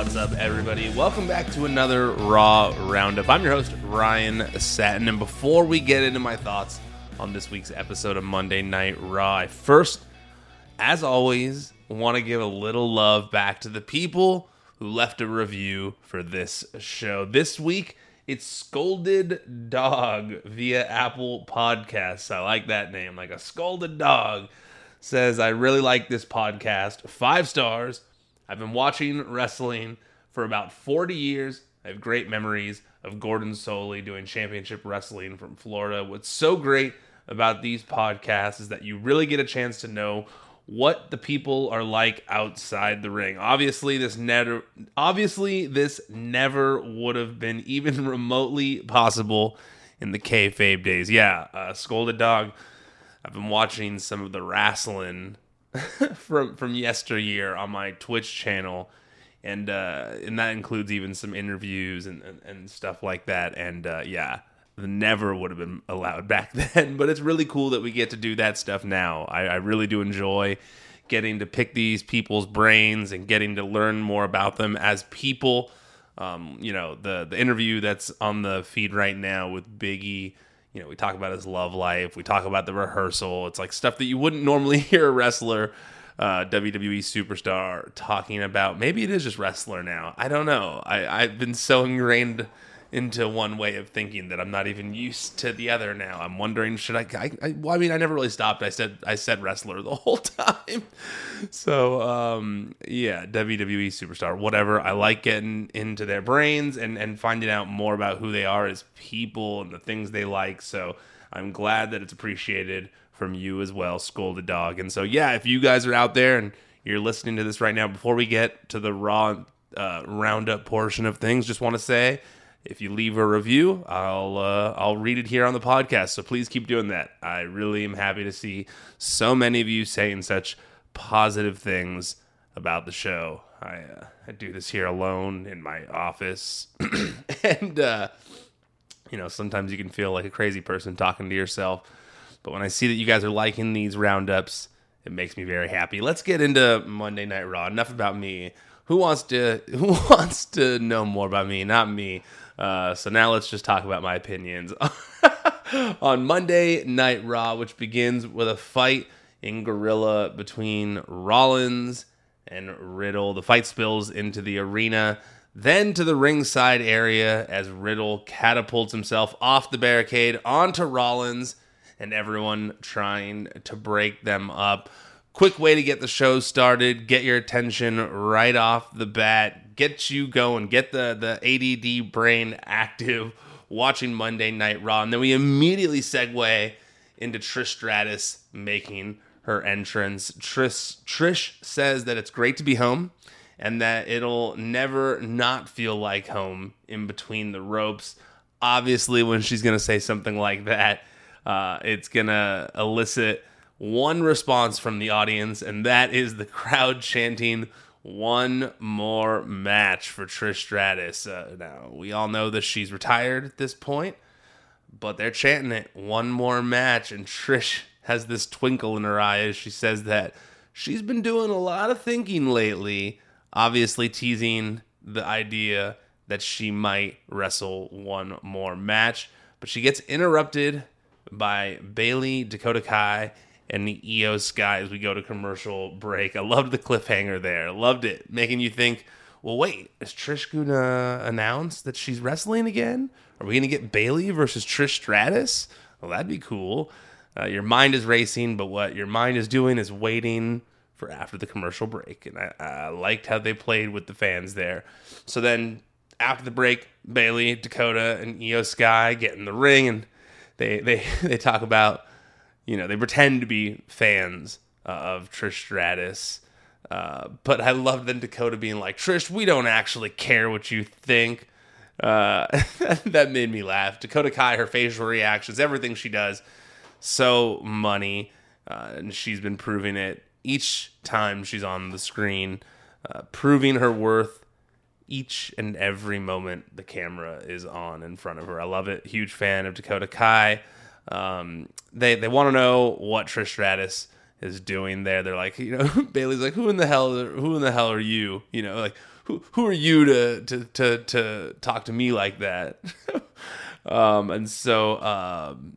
What's up, everybody? Welcome back to another Raw Roundup. I'm your host, Ryan Satin, and before we get into my thoughts on this week's episode of Monday Night Raw, I first, as always, want to give a little love back to the people who left a review for this show. This week, it's Scolded Dog via Apple Podcasts. I like that name, like a scolded dog. Says, I really like this podcast. Five stars. I've been watching wrestling for about 40 years. I have great memories of Gordon Solie doing championship wrestling from Florida. What's so great about these podcasts is that you really get a chance to know what the people are like outside the ring. Obviously, this never obviously this never would have been even remotely possible in the kayfabe days. Yeah, uh, scolded dog. I've been watching some of the wrestling from from yesteryear on my Twitch channel, and uh, and that includes even some interviews and and, and stuff like that. And uh, yeah, never would have been allowed back then. But it's really cool that we get to do that stuff now. I, I really do enjoy getting to pick these people's brains and getting to learn more about them as people. Um, you know, the the interview that's on the feed right now with Biggie you know, we talk about his love life, we talk about the rehearsal. It's like stuff that you wouldn't normally hear a wrestler, uh, WWE superstar talking about. Maybe it is just wrestler now. I don't know. I, I've been so ingrained into one way of thinking that I'm not even used to the other now. I'm wondering should I I, I, well, I mean I never really stopped. I said I said wrestler the whole time. So um yeah, WWE superstar, whatever. I like getting into their brains and and finding out more about who they are as people and the things they like. So I'm glad that it's appreciated from you as well, Scolded Dog. And so yeah, if you guys are out there and you're listening to this right now before we get to the raw uh, roundup portion of things, just want to say if you leave a review, I'll uh, I'll read it here on the podcast. So please keep doing that. I really am happy to see so many of you saying such positive things about the show. I uh, I do this here alone in my office, and uh, you know sometimes you can feel like a crazy person talking to yourself. But when I see that you guys are liking these roundups, it makes me very happy. Let's get into Monday Night Raw. Enough about me. Who wants to Who wants to know more about me? Not me. Uh, so now let's just talk about my opinions on Monday Night Raw, which begins with a fight in Gorilla between Rollins and Riddle. The fight spills into the arena, then to the ringside area as Riddle catapults himself off the barricade onto Rollins and everyone trying to break them up. Quick way to get the show started, get your attention right off the bat, get you going, get the the ADD brain active watching Monday Night Raw, and then we immediately segue into Trish Stratus making her entrance. Trish Trish says that it's great to be home and that it'll never not feel like home in between the ropes. Obviously, when she's going to say something like that, uh, it's going to elicit one response from the audience, and that is the crowd chanting, one more match for Trish Stratus. Uh, now, we all know that she's retired at this point, but they're chanting it one more match, and Trish has this twinkle in her eye as she says that she's been doing a lot of thinking lately, obviously teasing the idea that she might wrestle one more match. But she gets interrupted by Bayley, Dakota Kai, and the Iyo Sky as we go to commercial break. I loved the cliffhanger there. Loved it, making you think, well, wait, is Trish gonna announce that she's wrestling again? Are we gonna get Bayley versus Trish Stratus? Well, that'd be cool. Uh, your mind is racing, but what your mind is doing is waiting for after the commercial break. And I, I liked how they played with the fans there. So then after the break, Bayley, Dakota, and Iyo Sky get in the ring and they they they talk about you know, they pretend to be fans uh, of Trish Stratus. Uh, but I love then Dakota being like, Trish, we don't actually care what you think. Uh, that made me laugh. Dakota Kai, her facial reactions, everything she does, so money. Uh, and she's been proving it each time she's on the screen, uh, proving her worth each and every moment the camera is on in front of her. I love it. Huge fan of Dakota Kai. Um, they they want to know what Trish Stratus is doing there. They're like, you know, Bayley's like, who in the hell, who in the hell are you? You know, like, who, who are you to, to, to, to talk to me like that? um, and so um,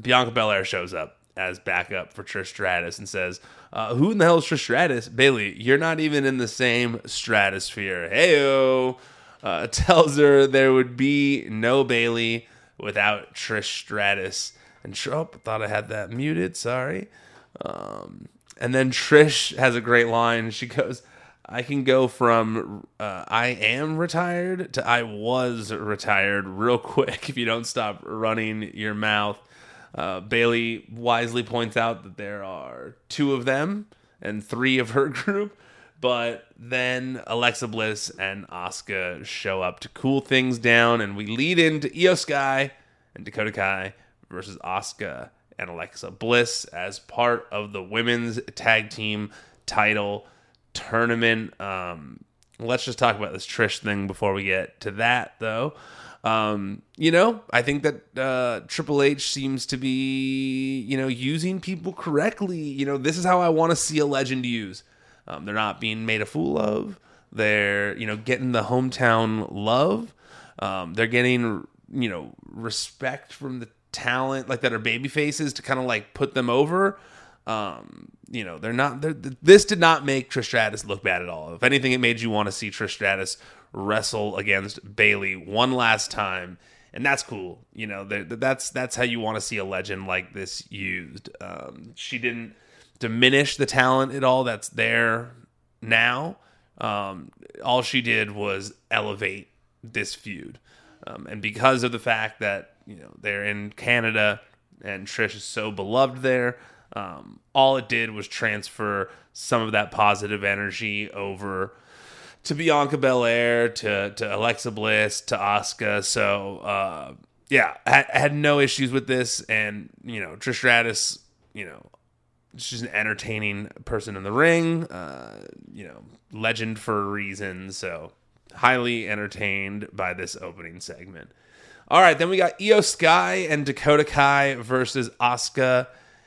Bianca Belair shows up as backup for Trish Stratus and says, uh, "Who in the hell is Trish Stratus? Bayley, you're not even in the same stratosphere." Heyo, uh, tells her there would be no Bayley without Trish Stratus. And oh, thought I had that muted. Sorry. Um, and then Trish has a great line. She goes, I can go from uh, I am retired to I was retired real quick if you don't stop running your mouth. Uh, Bayley wisely points out that there are two of them and three of her group, but then Alexa Bliss and Asuka show up to cool things down, and we lead into Iyo Sky and Dakota Kai versus Asuka and Alexa Bliss as part of the women's tag team title tournament. Um, let's just talk about this Trish thing before we get to that, though. Um, you know, I think that uh, Triple H seems to be, you know, using people correctly. You know, this is how I want to see a legend use. Um, they're not being made a fool of. They're, you know, getting the hometown love. Um, they're getting, you know, respect from the talent like that are baby faces to kind of like put them over. Um, you know, they're not. They're, this did not make Trish Stratus look bad at all. If anything, it made you want to see Trish Stratus wrestle against Bayley one last time, and that's cool. You know, that's that's how you want to see a legend like this used. Um, she didn't diminish the talent at all that's there now. Um, all she did was elevate this feud. Um, and because of the fact that you know they're in Canada and Trish is so beloved there, um, all it did was transfer some of that positive energy over to Bianca Belair, to to Alexa Bliss, to Asuka. So uh, yeah, I, had no issues with this, and you know Trish Stratus, you know, she's an entertaining person in the ring, uh, you know, legend for a reason. So highly entertained by this opening segment. All right, then we got Iyo Sky and Dakota Kai versus Asuka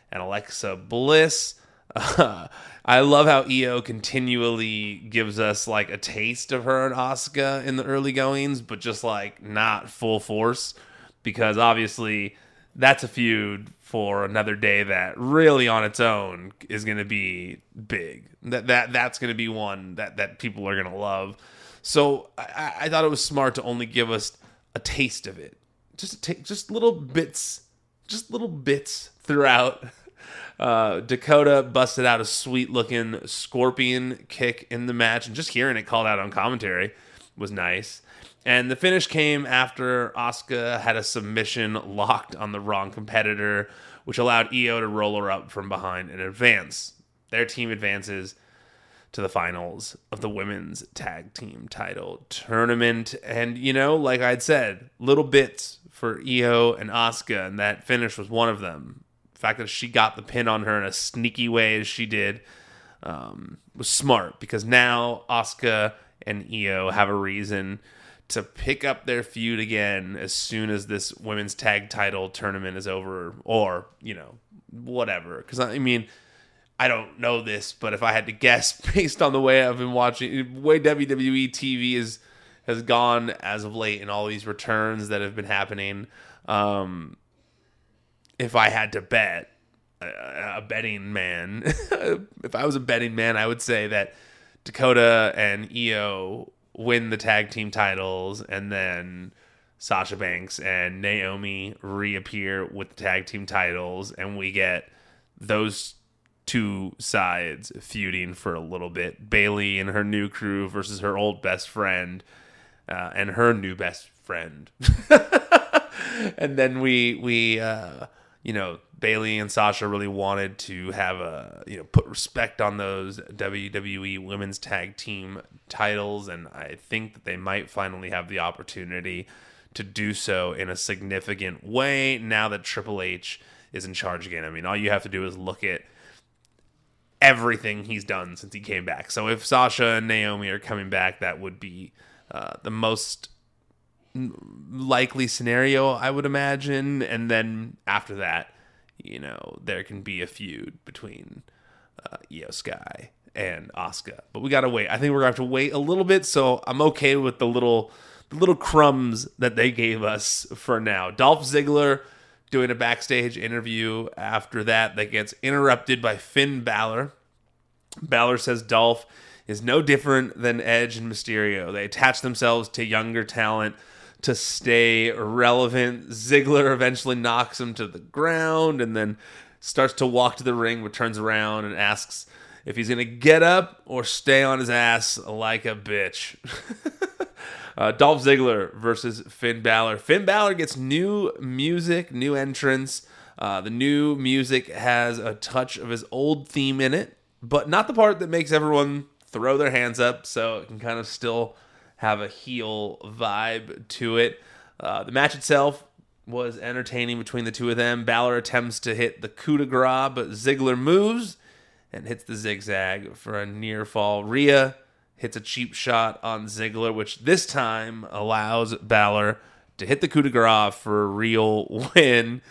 and Alexa Bliss. Uh, I love how Iyo continually gives us like a taste of her and Asuka in the early goings, but just like not full force because obviously that's a feud for another day that really on its own is going to be big. That that that's going to be one that that people are going to love. So I, I, thought it was smart to only give us a taste of it, just take just little bits, just little bits throughout. Uh, Dakota busted out a sweet looking scorpion kick in the match, and just hearing it called out on commentary was nice. And the finish came after Asuka had a submission locked on the wrong competitor, which allowed Iyo to roll her up from behind and advance. Their team advances to the finals of the women's tag team title tournament. And, you know, like I'd said, little bits for Iyo and Asuka, and that finish was one of them. The fact that she got the pin on her in a sneaky way as she did um, was smart because now Asuka and Iyo have a reason to pick up their feud again as soon as this women's tag title tournament is over, or, you know, whatever. Because, I mean, I don't know this, but if I had to guess based on the way I've been watching, way WWE TV is has gone as of late and all these returns that have been happening, um, if I had to bet, a, a betting man, if I was a betting man, I would say that Dakota and Iyo win the tag team titles, and then Sasha Banks and Naomi reappear with the tag team titles, and we get those two sides feuding for a little bit. Bayley and her new crew versus her old best friend uh, and her new best friend. and then we we uh, you know Bayley and Sasha really wanted to have a you know put respect on those WWE Women's Tag Team titles, and I think that they might finally have the opportunity to do so in a significant way now that Triple H is in charge again. I mean, all you have to do is look at everything he's done since he came back. So if Sasha and Naomi are coming back, that would be uh, the most likely scenario, I would imagine. And then after that, you know, there can be a feud between uh, Iyo Sky and Asuka. But we gotta wait. I think we're gonna have to wait a little bit. So I'm okay with the little the little crumbs that they gave us for now. Dolph Ziggler doing a backstage interview after that that gets interrupted by Finn Balor. Balor says Dolph is no different than Edge and Mysterio. They attach themselves to younger talent to stay relevant. Ziggler eventually knocks him to the ground and then starts to walk to the ring, but turns around and asks if he's going to get up or stay on his ass like a bitch. uh, Dolph Ziggler versus Finn Balor. Finn Balor gets new music, new entrance. Uh, the new music has a touch of his old theme in it, but not the part that makes everyone throw their hands up, so it can kind of still have a heel vibe to it. Uh, the match itself was entertaining between the two of them. Balor attempts to hit the coup de grace, but Ziggler moves and hits the zigzag for a near fall. Rhea hits a cheap shot on Ziggler, which this time allows Balor to hit the coup de grace for a real win.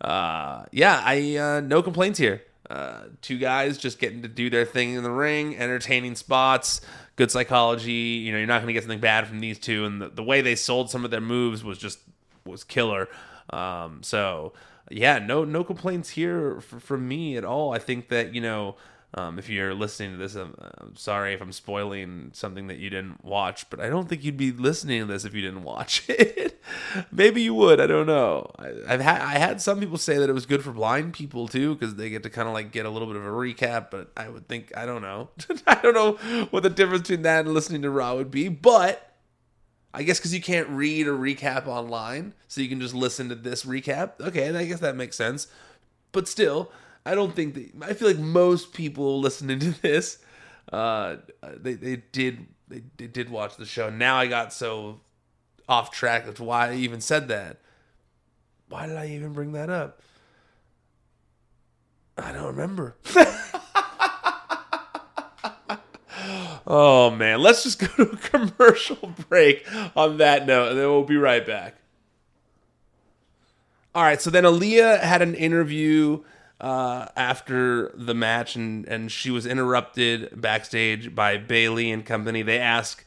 Uh, yeah, I uh, no complaints here. Uh, two guys just getting to do their thing in the ring, entertaining spots, good psychology. You know, you're not going to get something bad from these two, and the, the way they sold some of their moves was just was killer. Um, so yeah, no no complaints here from me at all. I think that you know um, if you're listening to this, I'm, I'm, sorry if I'm spoiling something that you didn't watch, but I don't think you'd be listening to this if you didn't watch it. Maybe you would. I don't know. I, have had I had some people say that it was good for blind people too because they get to kind of like get a little bit of a recap. But I would think I don't know. I don't know what the difference between that and listening to Raw would be, but. I guess because you can't read a recap online, so you can just listen to this recap. Okay, I guess that makes sense. But still, I don't think that I feel like most people listening to this, uh, they they did they, they did watch the show. Now I got so off track of why I even said that. Why did I even bring that up? I don't remember. oh man, let's just go to a commercial break on that note, and then we'll be right back. All right, so then Aliyah had an interview uh, after the match, and and she was interrupted backstage by Bayley and company. They ask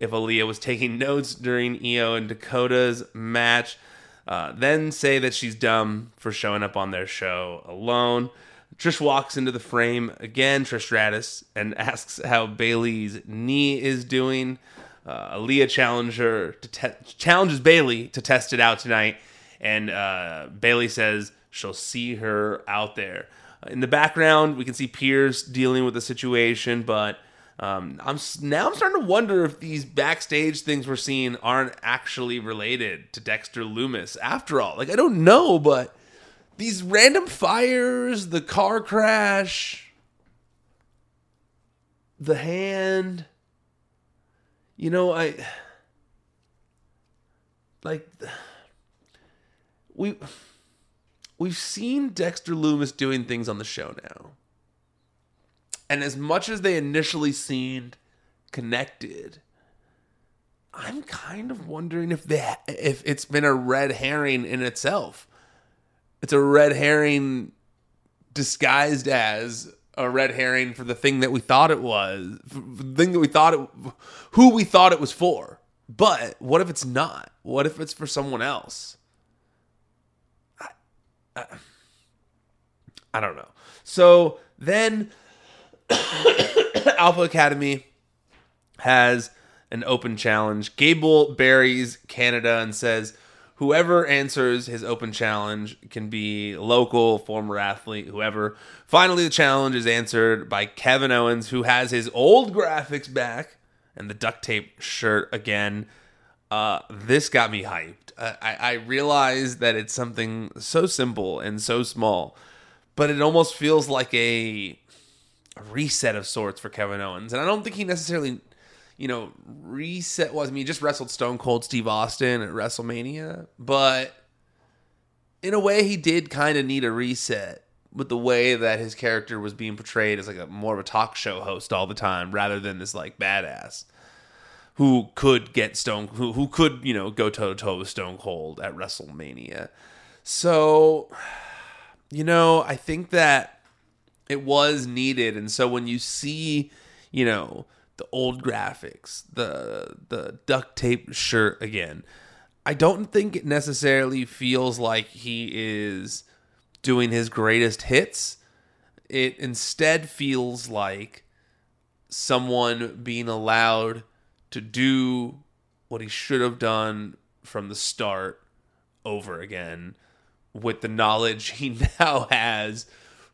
if Aliyah was taking notes during Iyo and Dakota's match. Uh, then say that she's dumb for showing up on their show alone. Trish walks into the frame again, Trish Stratus, and asks how Bayley's knee is doing. Uh, Aliyah challenger te- challenges Bayley to test it out tonight, and uh, Bayley says she'll see her out there. In the background, we can see Pearce dealing with the situation, but um, I'm now I'm starting to wonder if these backstage things we're seeing aren't actually related to Dexter Lumis After all, like I don't know, but these random fires, the car crash, the hand, you know, I like we we've seen Dexter Lumis doing things on the show now. And as much as they initially seemed connected, I'm kind of wondering if they if it's been a red herring in itself. It's a red herring disguised as a red herring for the thing that we thought it was, the thing that we thought it, who we thought it was for. But what if it's not? What if it's for someone else? I don't know. So then Alpha Academy has an open challenge. Gable buries Canada and says whoever answers his open challenge can be local, former athlete, whoever. Finally, the challenge is answered by Kevin Owens, who has his old graphics back and the duct tape shirt again. Uh, this got me hyped. Uh, I, I realize that it's something so simple and so small, but it almost feels like a, a reset of sorts for Kevin Owens. And I don't think he necessarily, you know, reset was. I mean, he just wrestled Stone Cold Steve Austin at WrestleMania, but in a way, he did kind of need a reset with the way that his character was being portrayed as like a more of a talk show host all the time rather than this like badass who could get Stone who who could you know go toe to toe with Stone Cold at WrestleMania. So, you know, I think that it was needed. And so when you see, you know, the old graphics, the the duct tape shirt again, I don't think it necessarily feels like he is doing his greatest hits. It instead feels like someone being allowed to do what he should have done from the start over again with the knowledge he now has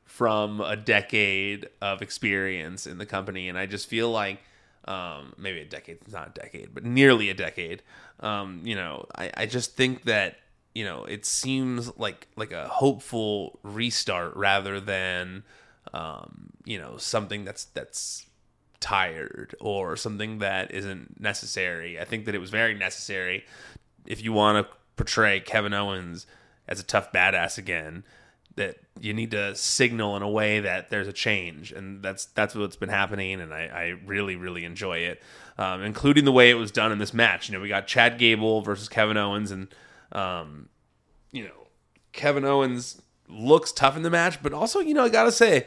from a decade of experience in the company. And I just feel like um, maybe a decade, not a decade, but nearly a decade. Um, you know, I, I just think that you know it seems like like a hopeful restart rather than um, you know something that's that's tired or something that isn't necessary. I think that it was very necessary if you want to portray Kevin Owens as a tough badass again that you need to signal in a way that there's a change and that's that's what's been happening and I, I really really enjoy it um, including the way it was done in this match you know we got Chad Gable versus Kevin Owens and um, you know Kevin Owens looks tough in the match but also you know I gotta say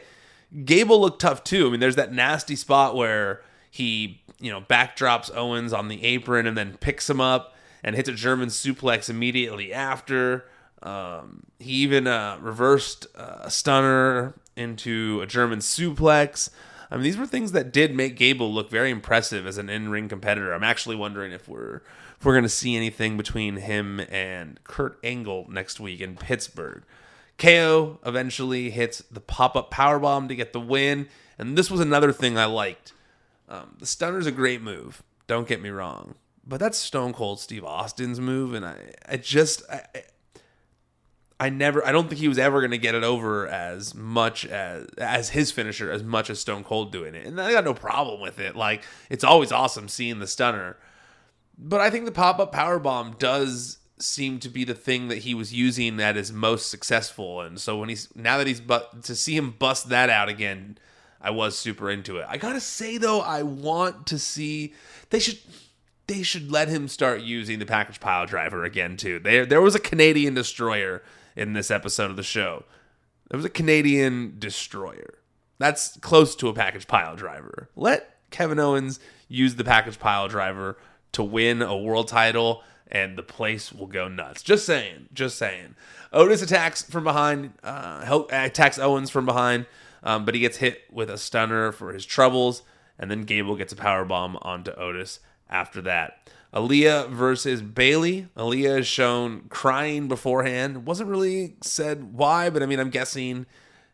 Gable looked tough too I mean there's that nasty spot where he you know backdrops Owens on the apron and then picks him up and hits a German suplex immediately after um, he even uh, reversed uh, a stunner into a German suplex. I mean, these were things that did make Gable look very impressive as an in-ring competitor. I'm actually wondering if we're if we're going to see anything between him and Kurt Angle next week in Pittsburgh. KO eventually hits the pop-up powerbomb to get the win, and this was another thing I liked. Um, the stunner's a great move. Don't get me wrong, but that's Stone Cold Steve Austin's move, and I, I just, I, I never I don't think he was ever going to get it over as much as as his finisher as much as Stone Cold doing it. And I got no problem with it. Like it's always awesome seeing the stunner. But I think the pop-up power bomb does seem to be the thing that he was using that is most successful. And so when he's now that he's but to see him bust that out again, I was super into it. I got to say though, I want to see they should they should let him start using the package pile driver again too. There there was a Canadian destroyer in this episode of the show. There was a Canadian destroyer. That's close to a package pile driver. Let Kevin Owens use the package pile driver to win a world title, and the place will go nuts. Just saying. Just saying. Otis attacks from behind, uh, attacks Owens from behind, um, but he gets hit with a stunner for his troubles, and then Gable gets a power bomb onto Otis after that. Aliyah versus Bayley. Aliyah is shown crying beforehand. Wasn't really said why, but I mean, I'm guessing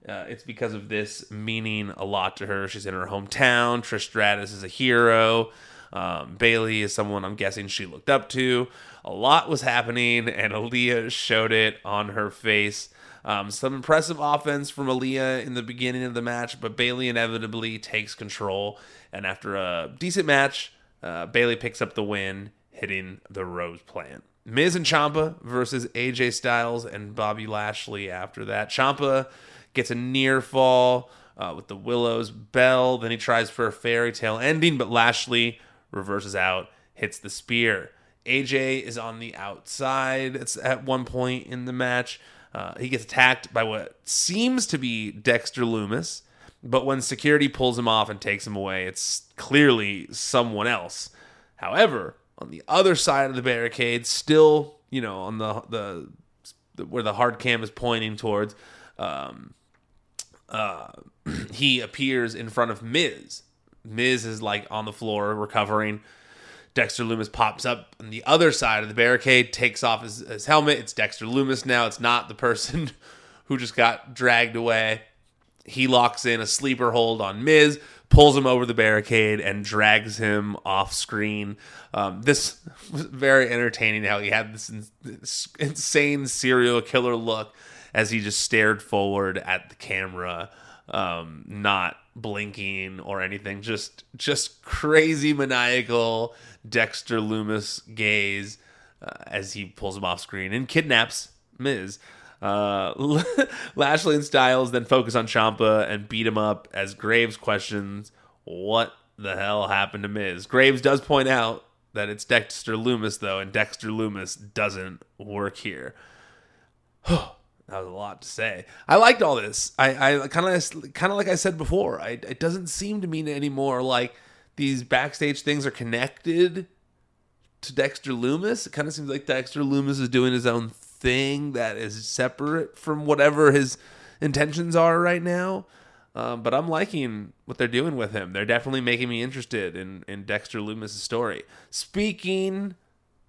uh, it's because of this meaning a lot to her. She's in her hometown. Trish Stratus is a hero. Um, Bayley is someone I'm guessing she looked up to. A lot was happening, and Aliyah showed it on her face. Um, some impressive offense from Aliyah in the beginning of the match, but Bayley inevitably takes control. And after a decent match, uh, Bayley picks up the win, hitting the Rose plant. Miz and Ciampa versus AJ Styles and Bobby Lashley after that. Ciampa gets a near fall uh, with the Willow's bell. Then he tries for a fairy tale ending, but Lashley reverses out, hits the spear. AJ is on the outside. It's at one point in the match. Uh, he gets attacked by what seems to be Dexter Lumis, But when security pulls him off and takes him away, it's clearly someone else. However, on the other side of the barricade, still, you know, on the the, the where the hard cam is pointing towards, um, uh, he appears in front of Miz. Miz is like on the floor recovering. Dexter Lumis pops up on the other side of the barricade, takes off his, his helmet. It's Dexter Lumis now. It's not the person who just got dragged away he locks in a sleeper hold on Miz, pulls him over the barricade, and drags him off screen. Um, this was very entertaining how he had this, in, this insane serial killer look as he just stared forward at the camera, um, not blinking or anything. Just just crazy maniacal Dexter Lumis gaze uh, as he pulls him off screen and kidnaps Miz. Uh, Lashley and Styles then focus on Ciampa and beat him up as Graves questions what the hell happened to Miz. Graves does point out that it's Dexter Lumis though, and Dexter Lumis doesn't work here. That was a lot to say. I liked all this. I, I kind of, kind of like I said before. I, it doesn't seem to mean anymore like these backstage things are connected to Dexter Lumis. It kind of seems like Dexter Lumis is doing his own thing that is separate from whatever his intentions are right now. Um, but I'm liking what they're doing with him. They're definitely making me interested in, in Dexter Lumis's story. Speaking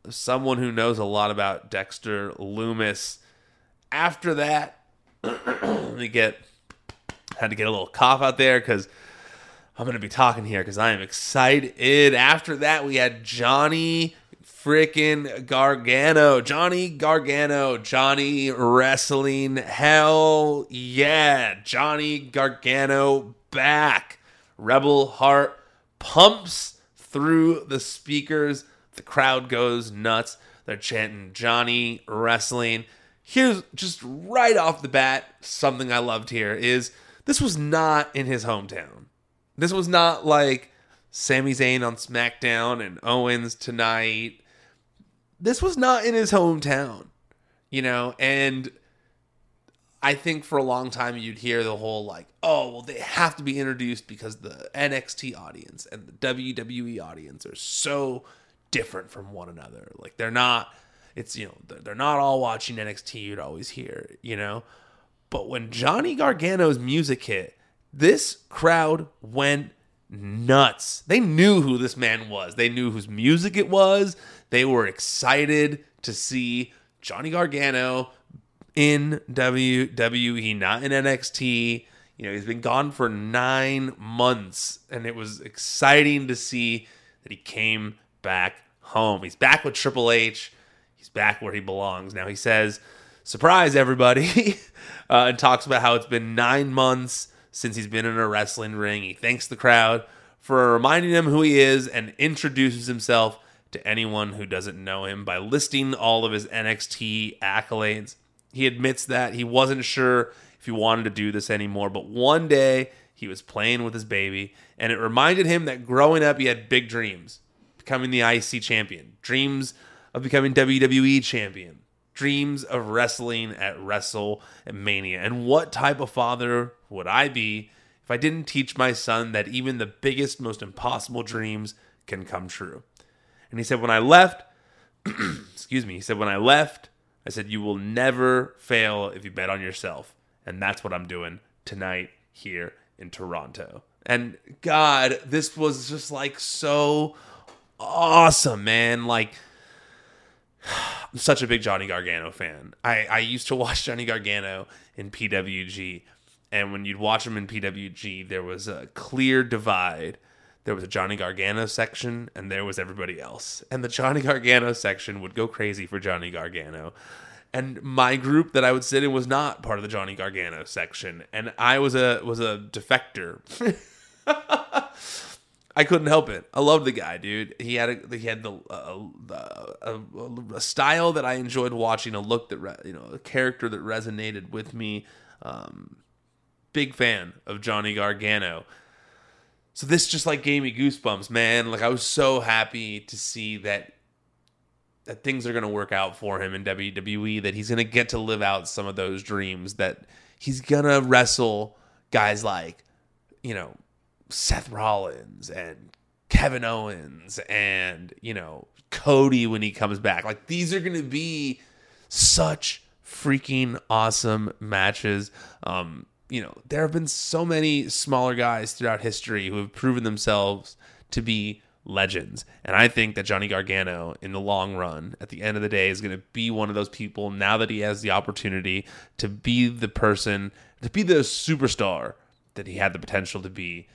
of someone who knows a lot about Dexter Lumis, after that, me get had to get a little cough out there because I'm to be talking here because I am excited. After that, we had Johnny freaking Gargano. Johnny Gargano. Johnny Wrestling. Hell yeah. Johnny Gargano back. Rebel Heart pumps through the speakers. The crowd goes nuts. They're chanting Johnny Wrestling. Here's just right off the bat something I loved here is this was not in his hometown. This was not like Sami Zayn on SmackDown and Owens tonight this was not in his hometown, you know, and I think for a long time you'd hear the whole like, oh, well, they have to be introduced because the NXT audience and the WWE audience are so different from one another. Like they're not, it's you know, they're not all watching NXT. You'd always hear, you know, but when Johnny Gargano's music hit, this crowd went nuts. They knew who this man was. They knew whose music it was. They were excited to see Johnny Gargano in WWE, not in NXT. You know, he's been gone for nine months, and it was exciting to see that he came back home. He's back with Triple H. He's back where he belongs. Now he says, surprise everybody, uh, and talks about how it's been nine months since he's been in a wrestling ring. He thanks the crowd for reminding him who he is and introduces himself to anyone who doesn't know him by listing all of his NXT accolades. He admits that he wasn't sure if he wanted to do this anymore, but one day he was playing with his baby, and it reminded him that growing up he had big dreams becoming the IC champion, dreams of becoming WWE champion, dreams of wrestling at WrestleMania. And what type of father would I be if I didn't teach my son that even the biggest, most impossible dreams can come true? And he said, when I left, excuse me, he said, when I left, I said, you will never fail if you bet on yourself. And that's what I'm doing tonight here in Toronto. And God, this was just like so awesome, man. Like, I'm such a big Johnny Gargano fan. I, I used to watch Johnny Gargano in PWG. And when you'd watch him in PWG, there was a clear divide there was a Johnny Gargano section and there was everybody else. And the Johnny Gargano section would go crazy for Johnny Gargano. And my group that I would sit in was not part of the Johnny Gargano section, and I was a was a defector. I couldn't help it. I loved the guy, dude. He had a he had the uh, a, a, style that I enjoyed watching, a look that re, you know, a character that resonated with me. Um, big fan of Johnny Gargano. So this just like gave me goosebumps, man. Like I was so happy to see that that things are going to work out for him in WWE that he's going to get to live out some of those dreams that he's going to wrestle guys like, you know, Seth Rollins and Kevin Owens and, you know, Cody when he comes back. Like these are going to be such freaking awesome matches. Um you know, there have been so many smaller guys throughout history who have proven themselves to be legends. And I think that Johnny Gargano, in the long run, at the end of the day, is going to be one of those people now that he has the opportunity to be the person, to be the superstar that he had the potential to be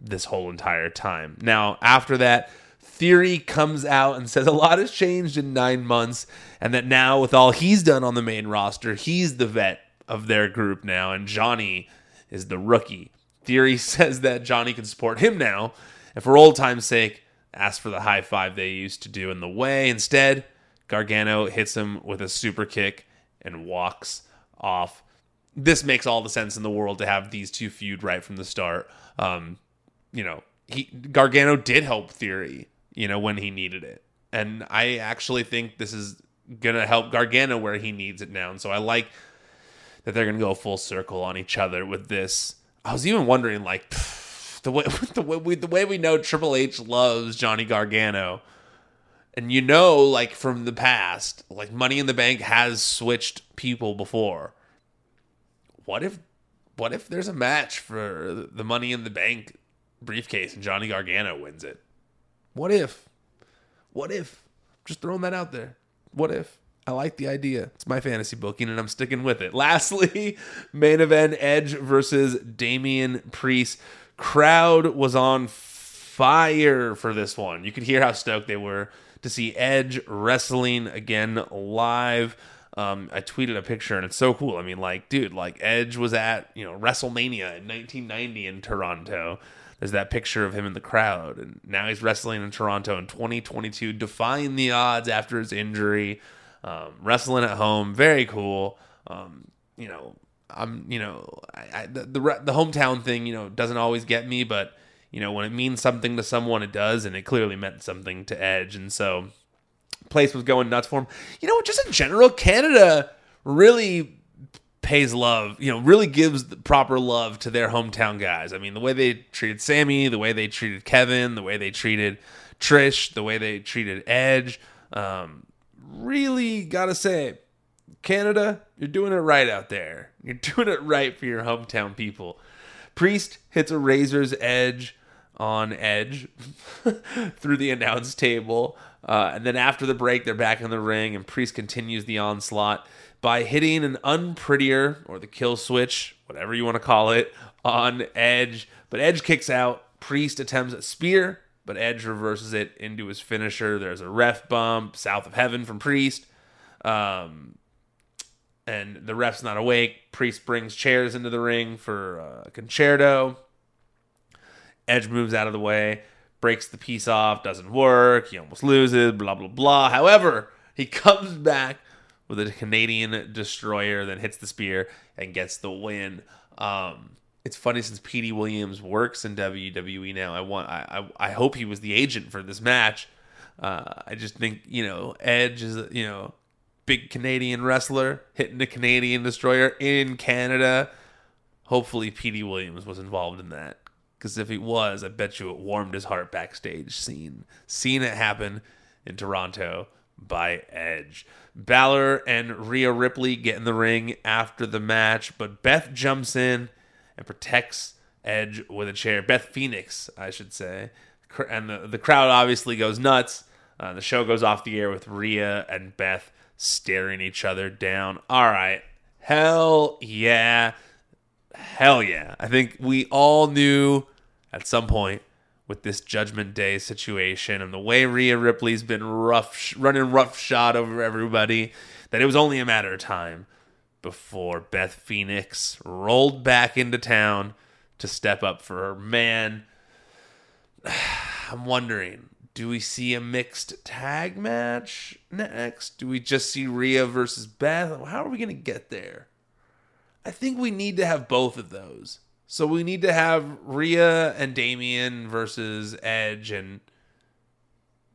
this whole entire time. Now, after that, Theory comes out and says a lot has changed in nine months, and that now, with all he's done on the main roster, he's the vet of their group now, and Johnny is the rookie. Theory says that Johnny can support him now, and for old time's sake, ask for the high five they used to do in the way. Instead, Gargano hits him with a super kick and walks off. This makes all the sense in the world to have these two feud right from the start. Um, you know, he Gargano did help Theory, you know, when he needed it. And I actually think this is gonna help Gargano where he needs it now. And so I like that they're going to go full circle on each other with this. I was even wondering, like, the way the way we, the way we know Triple H loves Johnny Gargano, and you know, like from the past, like Money in the Bank has switched people before. What if, what if there's a match for the Money in the Bank briefcase and Johnny Gargano wins it? What if? What if? Just throwing that out there. What if? I like the idea. It's my fantasy booking, and I'm sticking with it. Lastly, main event Edge versus Damian Priest. Crowd was on fire for this one. You could hear how stoked they were to see Edge wrestling again live. Um, I tweeted a picture and it's so cool. I mean, like, dude, like Edge was at you know WrestleMania in 1990 in Toronto. There's that picture of him in the crowd, and now he's wrestling in Toronto in 2022, defying the odds after his injury, um, wrestling at home. Very cool. Um, you know, I'm, you know, I, I, the, the the hometown thing, you know, doesn't always get me, but you know, when it means something to someone, it does, and it clearly meant something to Edge, and so place was going nuts for him. You know, just in general, Canada really pays love, you know, really gives proper love to their hometown guys. I mean, the way they treated Sami, the way they treated Kevin, the way they treated Trish, the way they treated Edge. Um, really gotta say, Canada, you're doing it right out there. You're doing it right for your hometown people. Priest hits a razor's edge on Edge through the announce table. Uh, and then after the break, they're back in the ring, and Priest continues the onslaught by hitting an unprettier or the kill switch, whatever you want to call it, on Edge. But Edge kicks out. Priest attempts a spear, but Edge reverses it into his finisher. There's a ref bump south of heaven from Priest. Um, and the ref's not awake. Priest brings chairs into the ring for a Con-Chair-To. Edge moves out of the way, breaks the piece off, doesn't work. He almost loses, blah, blah, blah. However, he comes back with a Canadian destroyer, then hits the spear and gets the win. Um, it's funny since Petey Williams works in WWE now. I want, I, I, I hope he was the agent for this match. Uh, I just think you know Edge is you know big Canadian wrestler hitting a Canadian destroyer in Canada. Hopefully, Petey Williams was involved in that because if he was, I bet you it warmed his heart backstage. Seeing seeing it happen in Toronto by Edge. Balor and Rhea Ripley get in the ring after the match, but Beth jumps in and protects Edge with a chair. Beth Phoenix, I should say. And the, the crowd obviously goes nuts. Uh, the show goes off the air with Rhea and Beth staring each other down. All right. Hell yeah. Hell yeah. I think we all knew at some point with this Judgment Day situation and the way Rhea Ripley's been rough, running rough shot over everybody, that it was only a matter of time before Beth Phoenix rolled back into town to step up for her man. I'm wondering, do we see a mixed tag match next? Do we just see Rhea versus Beth? How are we going to get there? I think we need to have both of those. So we need to have Rhea and Damian versus Edge and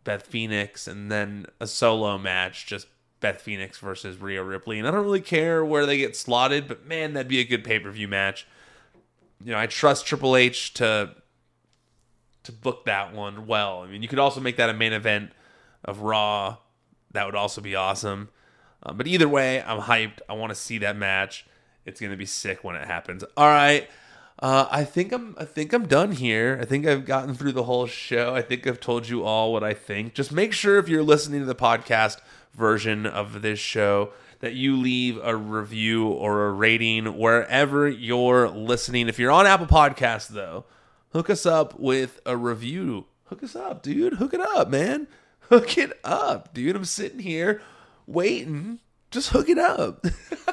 Beth Phoenix, and then a solo match, just Beth Phoenix versus Rhea Ripley. And I don't really care where they get slotted, but man, that'd be a good pay per view match. You know, I trust Triple H to to book that one well. I mean, you could also make that a main event of Raw. That would also be awesome. Uh, but either way, I'm hyped. I want to see that match. It's gonna be sick when it happens. All right. Uh, I think I'm. I think I'm done here. I think I've gotten through the whole show. I think I've told you all what I think. Just make sure if you're listening to the podcast version of this show that you leave a review or a rating wherever you're listening. If you're on Apple Podcasts, though, hook us up with a review. Hook us up, dude. Hook it up, man. Hook it up, dude. I'm sitting here waiting. Just hook it up.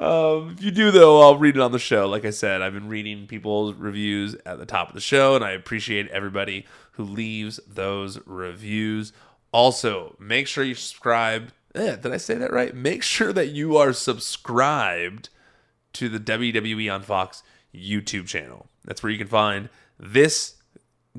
Um, if you do, though, I'll read it on the show. Like I said, I've been reading people's reviews at the top of the show, and I appreciate everybody who leaves those reviews. Also, make sure you subscribe. Eh, did I say that right? Make sure that you are subscribed to the WWE on Fox YouTube channel. That's where you can find this.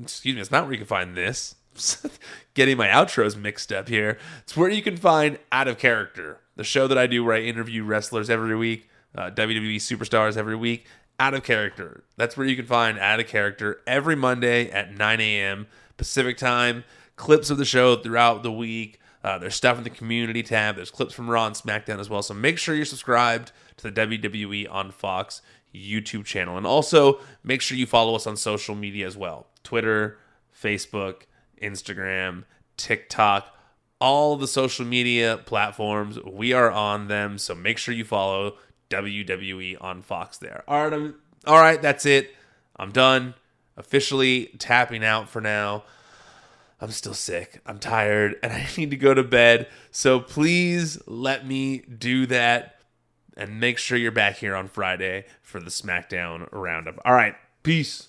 Excuse me, it's not where you can find this. getting my outros mixed up here. It's where you can find Out of Character, the show that I do where I interview wrestlers every week, uh, WWE superstars every week. Out of Character. That's where you can find Out of Character every Monday at 9 a.m. Pacific time. Clips of the show throughout the week. Uh, there's stuff in the community tab. There's clips from Raw and SmackDown as well. So make sure you're subscribed to the WWE on Fox YouTube channel. And also make sure you follow us on social media as well Twitter, Facebook, Instagram, TikTok, all the social media platforms. We are on them. So make sure you follow WWE on Fox there. All right, I'm, all right, that's it. I'm done. Officially tapping out for now. I'm still sick. I'm tired and I need to go to bed. So please let me do that and make sure you're back here on Friday for the SmackDown roundup. All right, peace.